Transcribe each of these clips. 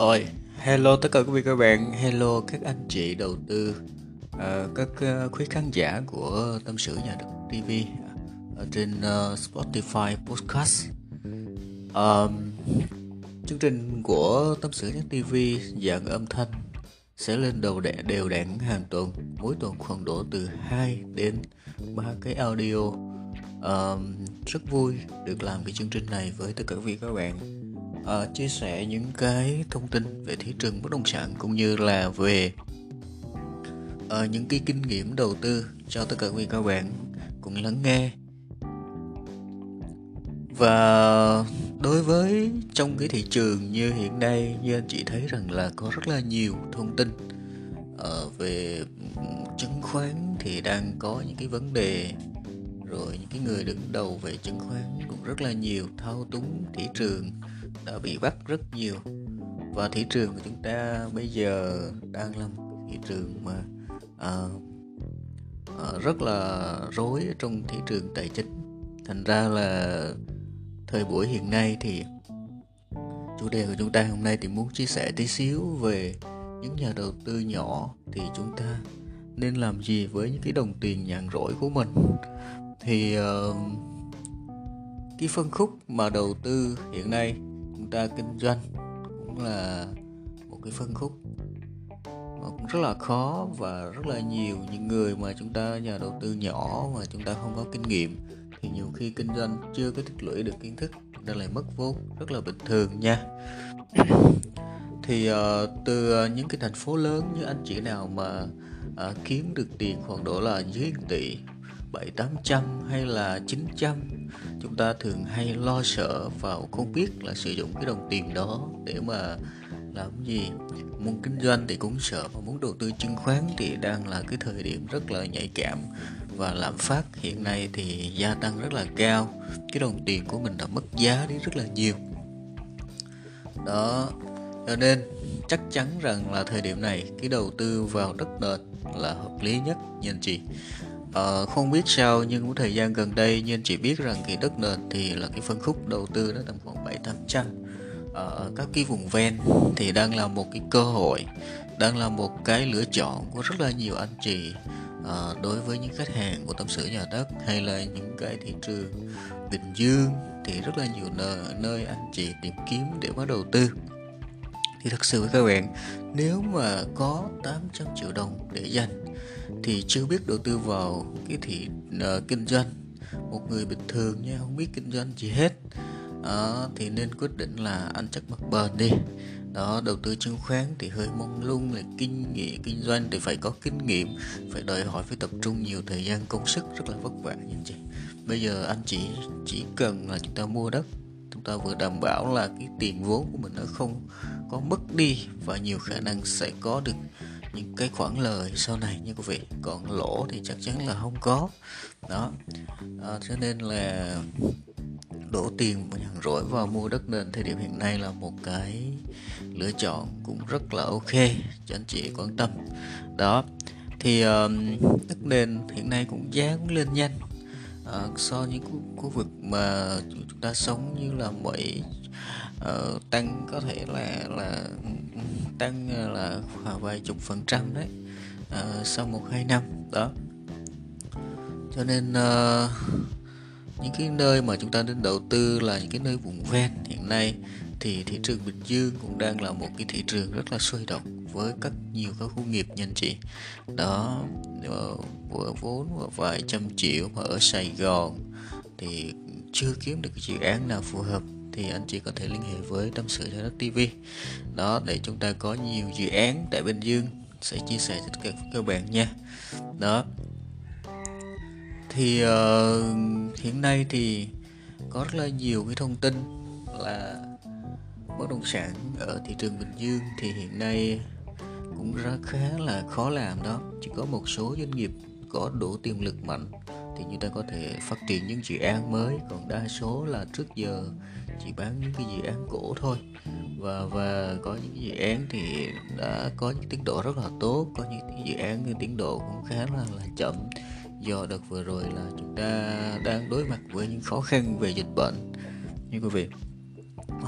Rồi, hello tất cả quý vị các bạn, hello các anh chị đầu tư, uh, các uh, quý khán giả của Tâm sự Nhà Đất TV ở ờ, trên uh, Spotify Podcast. Um, chương trình của Tâm sự Nhà TV dạng âm thanh sẽ lên đầu đẻ đều đặn hàng tuần, mỗi tuần khoảng độ từ 2 đến 3 cái audio. Um, rất vui được làm cái chương trình này với tất cả quý vị các bạn uh, chia sẻ những cái thông tin về thị trường bất động sản cũng như là về uh, những cái kinh nghiệm đầu tư cho tất cả quý các bạn cùng lắng nghe. Và đối với trong cái thị trường như hiện nay như anh chị thấy rằng là có rất là nhiều thông tin uh, về chứng khoán thì đang có những cái vấn đề rồi những cái người đứng đầu về chứng khoán cũng rất là nhiều thao túng thị trường đã bị bắt rất nhiều. Và thị trường của chúng ta bây giờ đang là một thị trường mà uh, uh, rất là rối trong thị trường tài chính. Thành ra là thời buổi hiện nay thì chủ đề của chúng ta hôm nay thì muốn chia sẻ tí xíu về những nhà đầu tư nhỏ thì chúng ta nên làm gì với những cái đồng tiền nhàn rỗi của mình. Thì uh, cái phân khúc mà đầu tư hiện nay chúng ta kinh doanh cũng là một cái phân khúc mà cũng rất là khó và rất là nhiều những người mà chúng ta nhà đầu tư nhỏ mà chúng ta không có kinh nghiệm thì nhiều khi kinh doanh chưa có tích lũy được kiến thức nên lại mất vốn rất là bình thường nha. Thì uh, từ những cái thành phố lớn như anh chị nào mà uh, kiếm được tiền khoảng độ là dưới tỷ bảy tám trăm hay là chín trăm chúng ta thường hay lo sợ và không biết là sử dụng cái đồng tiền đó để mà làm gì. Muốn kinh doanh thì cũng sợ, mà muốn đầu tư chứng khoán thì đang là cái thời điểm rất là nhạy cảm. Và lạm phát hiện nay thì gia tăng rất là cao. Cái đồng tiền của mình đã mất giá đi rất là nhiều. Đó, cho nên chắc chắn rằng là thời điểm này cái đầu tư vào đất nền là hợp lý nhất. Nha anh chị Ờ, không biết sao nhưng một thời gian gần đây nhưng chỉ biết rằng cái đất nền thì là cái phân khúc đầu tư nó tầm khoảng bảy tám trăm. Ở các cái vùng ven thì đang là một cái cơ hội đang là một cái lựa chọn của rất là nhiều anh chị à, đối với những khách hàng của tâm sự nhà đất hay là những cái thị trường bình dương thì rất là nhiều nơi, nơi anh chị tìm kiếm để mà đầu tư thì thật sự với các bạn nếu mà có 800 triệu đồng để dành thì chưa biết đầu tư vào cái thị uh, kinh doanh. Một người bình thường nha không biết kinh doanh gì hết. Đó, thì nên quyết định là ăn chắc mặt bền đi. Đó đầu tư chứng khoán thì hơi mong lung là kinh nghiệm kinh doanh thì phải có kinh nghiệm phải đòi hỏi phải tập trung nhiều thời gian công sức rất là vất vả như chị. Bây giờ anh chỉ chỉ cần là chúng ta mua đất chúng ta vừa đảm bảo là cái tiền vốn của mình nó không có mất đi và nhiều khả năng sẽ có được những cái khoản lời sau này nha quý vị. Còn lỗ thì chắc chắn là không có. Đó. À, cho nên là đổ tiền nhàn rỗi vào mua đất nền thời điểm hiện nay là một cái lựa chọn cũng rất là ok cho anh chị quan tâm. Đó. Thì um, đất nền hiện nay cũng giá cũng lên nhanh. Uh, so những khu, khu vực mà chúng ta sống như là Mỹ ờ, tăng có thể là là tăng ờ, là khoảng vài chục phần trăm đấy uh, sau một hai năm đó. Cho nên uh, những cái nơi mà chúng ta nên đầu tư là những cái nơi vùng ven hiện nay thì thị trường Bình Dương cũng đang là một cái thị trường rất là sôi động với các nhiều các khu nghiệp nha anh chị. Đó vừa vốn vài trăm triệu mà ở Sài Gòn thì chưa kiếm được cái dự án nào phù hợp thì anh chị có thể liên hệ với tâm sự cho đất TV đó để chúng ta có nhiều dự án tại Bình Dương sẽ chia sẻ cho các các bạn nha. Đó. Thì uh, hiện nay thì có rất là nhiều cái thông tin là bất động sản ở thị trường Bình Dương thì hiện nay cũng rất khá là khó làm đó. Chỉ có một số doanh nghiệp có đủ tiềm lực mạnh thì chúng ta có thể phát triển những dự án mới. Còn đa số là trước giờ chỉ bán những cái dự án cũ thôi. Và và có những dự án thì đã có những tiến độ rất là tốt, có những dự án thì tiến độ cũng khá là là chậm. Do đợt vừa rồi là chúng ta đang đối mặt với những khó khăn về dịch bệnh. Như quý vị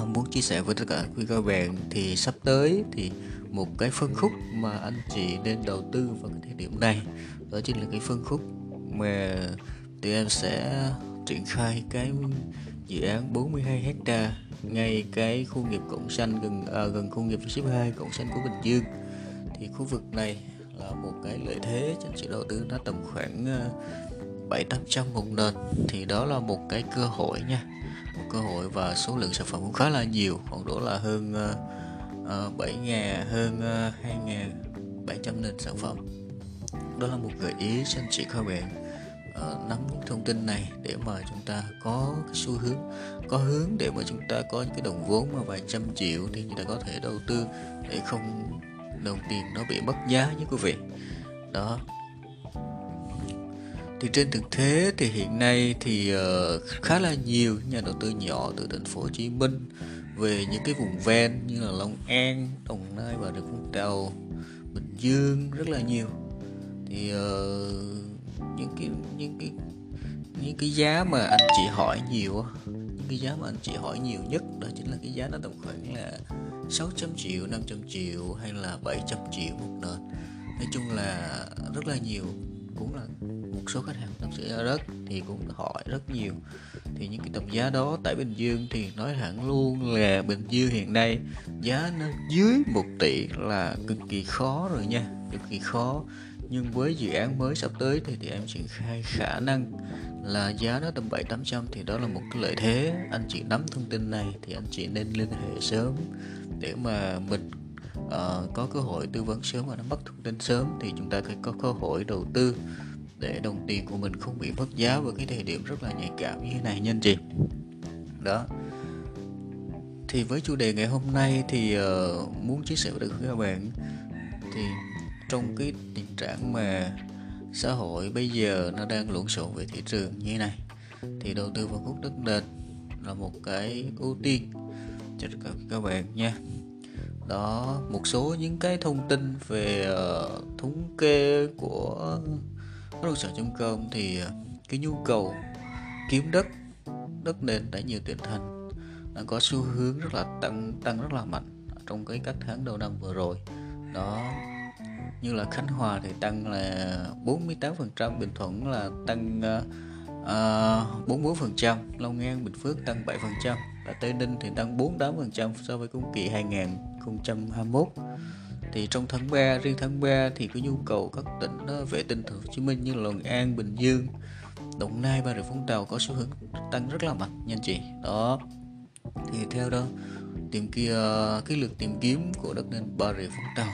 muốn chia sẻ với tất cả quý các bạn thì sắp tới thì một cái phân khúc mà anh chị nên đầu tư vào cái thời điểm này, đó chính là cái phân khúc mà tụi em sẽ triển khai cái dự án 42 hecta ngay cái khu nghiệp cộng xanh gần à, gần khu nghiệp ship 2 cộng xanh của Bình Dương. Thì khu vực này là một cái lợi thế cho anh chị đầu tư nó tầm khoảng à, bảy tám trăm một nền. Thì đó là một cái cơ hội nha. Một cơ hội và số lượng sản phẩm cũng khá là nhiều khoảng độ là hơn à, à, uh, 7 ngàn hơn hai 2 bảy 700 nền sản phẩm. Đó là một gợi ý cho anh chị các bạn uh, nắm những thông tin này để mà chúng ta có cái xu hướng có hướng để mà chúng ta có những cái đồng vốn mà vài trăm triệu thì chúng ta có thể đầu tư để không đồng tiền nó bị mất giá nhé quý vị. Đó. Thì trên thực tế thì hiện nay thì uh, khá là nhiều nhà đầu tư nhỏ từ thành phố Hồ Chí Minh về những cái vùng ven như là Long An, Đồng Nai và Rịa Vũng Tàu, Bình Dương rất là nhiều. Thì uh, những cái những cái những cái giá mà anh chị hỏi nhiều những cái giá mà anh chị hỏi nhiều nhất đó chính là cái giá nó tầm khoảng là 600 triệu 500 triệu hay là 700 triệu một nền. Nói chung là rất là nhiều, cũng là một số khách hàng tâm sự ở đất thì cũng hỏi rất nhiều. Thì những cái tầm giá đó tại Bình Dương thì nói hẳn luôn là Bình Dương hiện nay giá nó dưới 1 tỷ là cực kỳ khó rồi nha, cực kỳ khó nhưng với dự án mới sắp tới thì, thì em triển khai khả năng là giá nó tầm bảy tám trăm thì đó là một cái lợi thế. Anh chị nắm thông tin này thì anh chị nên liên hệ sớm để mà mình uh, có cơ hội tư vấn sớm và nắm bắt thông tin sớm. Thì chúng ta có cơ hội đầu tư để đồng tiền của mình không bị mất giá vào cái thời điểm rất là nhạy cảm như thế này nha anh chị. Đó. Thì với chủ đề ngày hôm nay thì uh, muốn chia sẻ với các bạn thì trong cái tình trạng mà xã hội bây giờ nó đang lộn xộn về thị trường như thế này thì đầu tư vào khúc đất nền là một cái ưu tiên cho các bạn nha. Đó một số những cái thông tin về uh, thống kê của bất động sản.com thì uh, cái nhu cầu kiếm đất đất nền tại nhiều tỉnh thành đã có xu hướng rất là tăng tăng rất là mạnh trong cái các tháng đầu năm vừa rồi. Đó như là Khánh Hòa thì tăng là 48%, Bình Thuận là tăng ờ, uh, 44%, Long An, Bình Phước tăng 7% và Tây Ninh thì tăng 48% so với cùng kỳ 2021 thì trong tháng 3 riêng tháng 3 thì cái nhu cầu các tỉnh ờ, vệ tinh thành phố Hồ Chí Minh như là Long An, Bình Dương, Đồng Nai, Bà Rịa Vũng Tàu có xu hướng tăng rất là mạnh nha anh chị. Đó. Thì theo đó tìm kia cái lượt tìm kiếm của đất nền Bà Rịa Vũng Tàu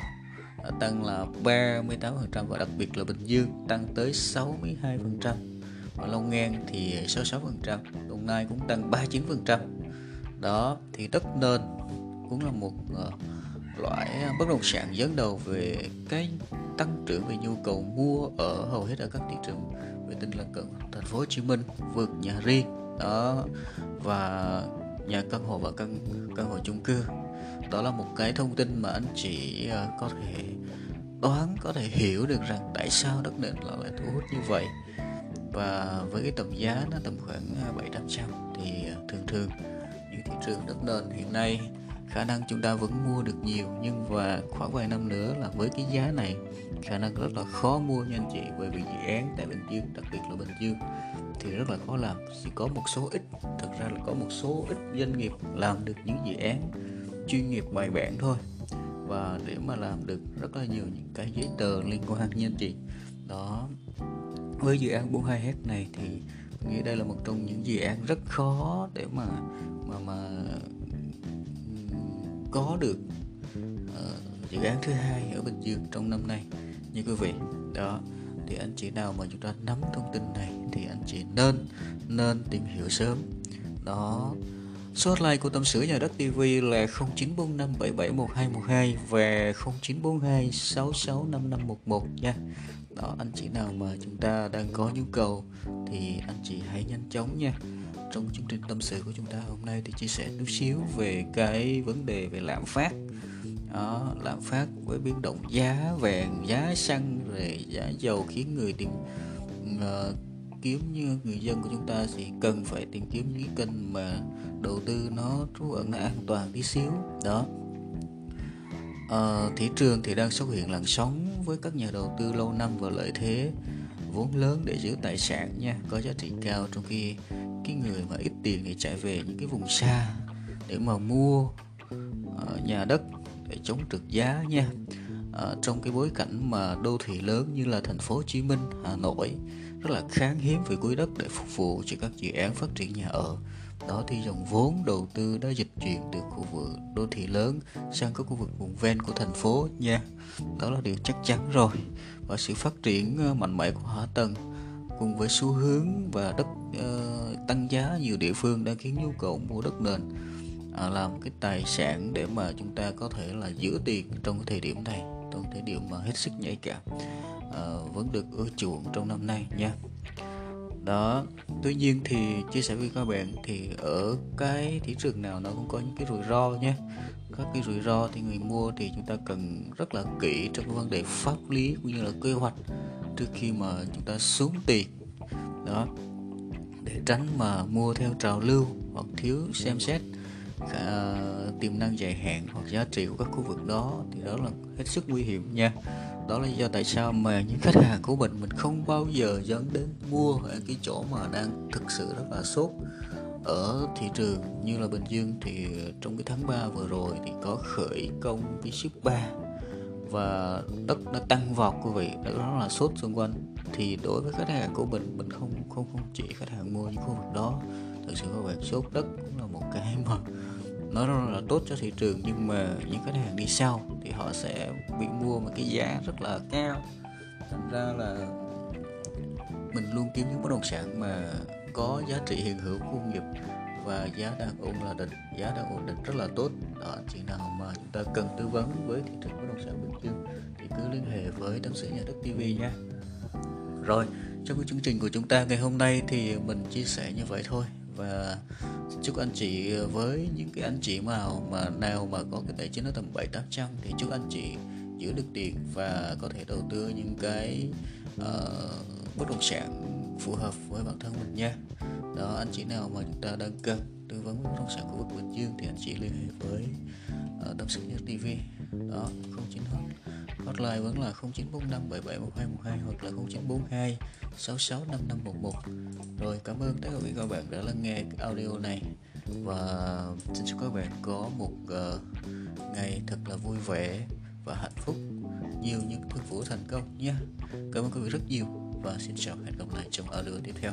tăng là 38% và đặc biệt là Bình Dương tăng tới 62% và Long An thì 66% Đồng Nai cũng tăng 39% đó thì đất nền cũng là một uh, loại bất động sản dẫn đầu về cái tăng trưởng về nhu cầu mua ở hầu hết ở các thị trường vệ tinh lân cận thành phố Hồ Chí Minh vượt nhà riêng. Đó và nhà căn hộ và căn căn hộ chung cư đó là một cái thông tin mà anh chị ờ, có thể đoán có thể hiểu được rằng tại sao đất nền lại lại thu hút như vậy. Và với cái tầm giá nó tầm khoảng à, bảy tám trăm thì ờ, thường thường những thị trường đất nền hiện nay khả năng chúng ta vẫn mua được nhiều. Nhưng và khoảng vài năm nữa là với cái giá này khả năng rất là khó mua nha anh chị bởi vì dự án tại Bình Dương đặc biệt là Bình Dương thì rất là khó làm. Chỉ có một số ít thật ra là có một số ít doanh nghiệp làm được những dự án chuyên nghiệp bài bản thôi. Và để mà làm được rất là nhiều những cái giấy tờ liên quan như anh chị. Đó. Với dự án 42 h này thì nghĩ đây là một trong những dự án rất khó để mà mà mà có được uh, dự án thứ hai ở Bình Dương trong năm nay như quý vị. Đó. Thì anh chị nào mà chúng ta nắm thông tin này thì anh chị nên nên tìm hiểu sớm. Đó hotline của Tâm sự Nhà Đất TV là 0945771212 và 0942665511 nha. Đó, anh chị nào mà chúng ta đang có nhu cầu thì anh chị hãy nhanh chóng nha. Trong chương trình tâm sự của chúng ta hôm nay thì chia sẻ chút xíu về cái vấn đề về lạm phát. Đó, lạm phát với biến động giá vàng, giá xăng, rồi giá dầu khiến người tìm uh, kiếm như người dân của chúng ta thì cần phải tìm kiếm những kênh mà đầu tư nó trú ẩn nó an toàn tí xíu. Đó. À, thị trường thì đang xuất hiện làn sóng với các nhà đầu tư lâu năm và lợi thế vốn lớn để giữ tài sản nha có giá trị cao trong khi cái người mà ít tiền thì chạy về những cái vùng xa để mà mua uh, nhà đất để chống trượt giá nha à, trong cái bối cảnh mà đô thị lớn như là thành phố Hồ Chí Minh, Hà Nội rất là khan hiếm về quỹ đất để phục vụ cho các dự án phát triển nhà ở. Đó thì dòng vốn đầu tư đã dịch chuyển từ khu vực đô thị lớn sang các khu vực vùng ven của thành phố nha. Đó là điều chắc chắn rồi. Và sự phát triển ờ, mạnh mẽ của hạ tầng cùng với xu hướng và đất uh, tăng giá nhiều địa phương đã khiến nhu cầu mua đất nền uh, làm cái tài sản để mà chúng ta có thể là giữ tiền trong cái thời điểm này toàn thể điều mà hết sức nhạy cảm uh, vẫn được ưa chuộng trong năm nay nha. Đó tuy nhiên thì chia sẻ với các bạn thì ở cái thị trường nào nó cũng có những cái rủi ro nhé các cái rủi ro thì người mua thì chúng ta cần rất là kỹ trong cái vấn đề pháp lý cũng như là kế hoạch trước khi mà chúng ta xuống tiền. Đó để tránh mà mua theo trào lưu hoặc thiếu xem xét. Khả, tiềm năng dài hạn hoặc giá trị của các khu vực đó thì đó là hết sức nguy hiểm nha. Đó là do tại sao mà những khách hàng của mình mình không bao giờ dẫn đến mua ở cái chỗ mà đang thực sự rất là sốt. Ở thị trường như là Bình Dương thì trong cái tháng 3 vừa rồi thì có khởi công cái ship 3 và đất nó tăng vọt quý vị đó là sốt xung quanh. Thì đối với khách hàng của mình mình không không không chỉ khách hàng mua những khu vực đó, thực sự các bạn sốt đất cũng là một cái mà nó rất là tốt cho thị trường, nhưng mà những khách hàng đi sau thì họ sẽ bị mua một cái giá rất là cao. Thành ra là mình luôn kiếm những bất động sản mà có giá trị hiện hữu của công nghiệp và giá đang ổn là định, giá đang ổn định rất là tốt. Đó chỉ nào mà chúng ta cần tư vấn với thị trường bất động sản bình dương thì cứ liên hệ với tâm sự nhà đất tv nha. Rồi, trong cái chương trình của chúng ta ngày hôm nay thì mình chia sẻ như vậy thôi và chúc anh chị với những cái anh chị nào mà nào mà có cái tài chính nó tầm bảy tám trăm thì chúc anh chị giữ được tiền và có thể đầu tư những cái uh, bất động sản phù hợp với bản thân mình nha. Đó anh chị nào mà chúng ta đang cần tư vấn bất động sản khu vực Bình Dương thì anh chị liên hệ với uh, tâm sự nhất TV đó không chín hotline vẫn là 0945 771212 hoặc là 0942 665511 rồi cảm ơn tất cả quý các bạn đã lắng nghe audio này. Và xin chúc các bạn có một uh, ngày thật là vui vẻ và hạnh phúc. Nhiều những thương vụ thành công nhé cảm ơn quý vị rất nhiều và xin chào hẹn gặp lại trong audio tiếp theo.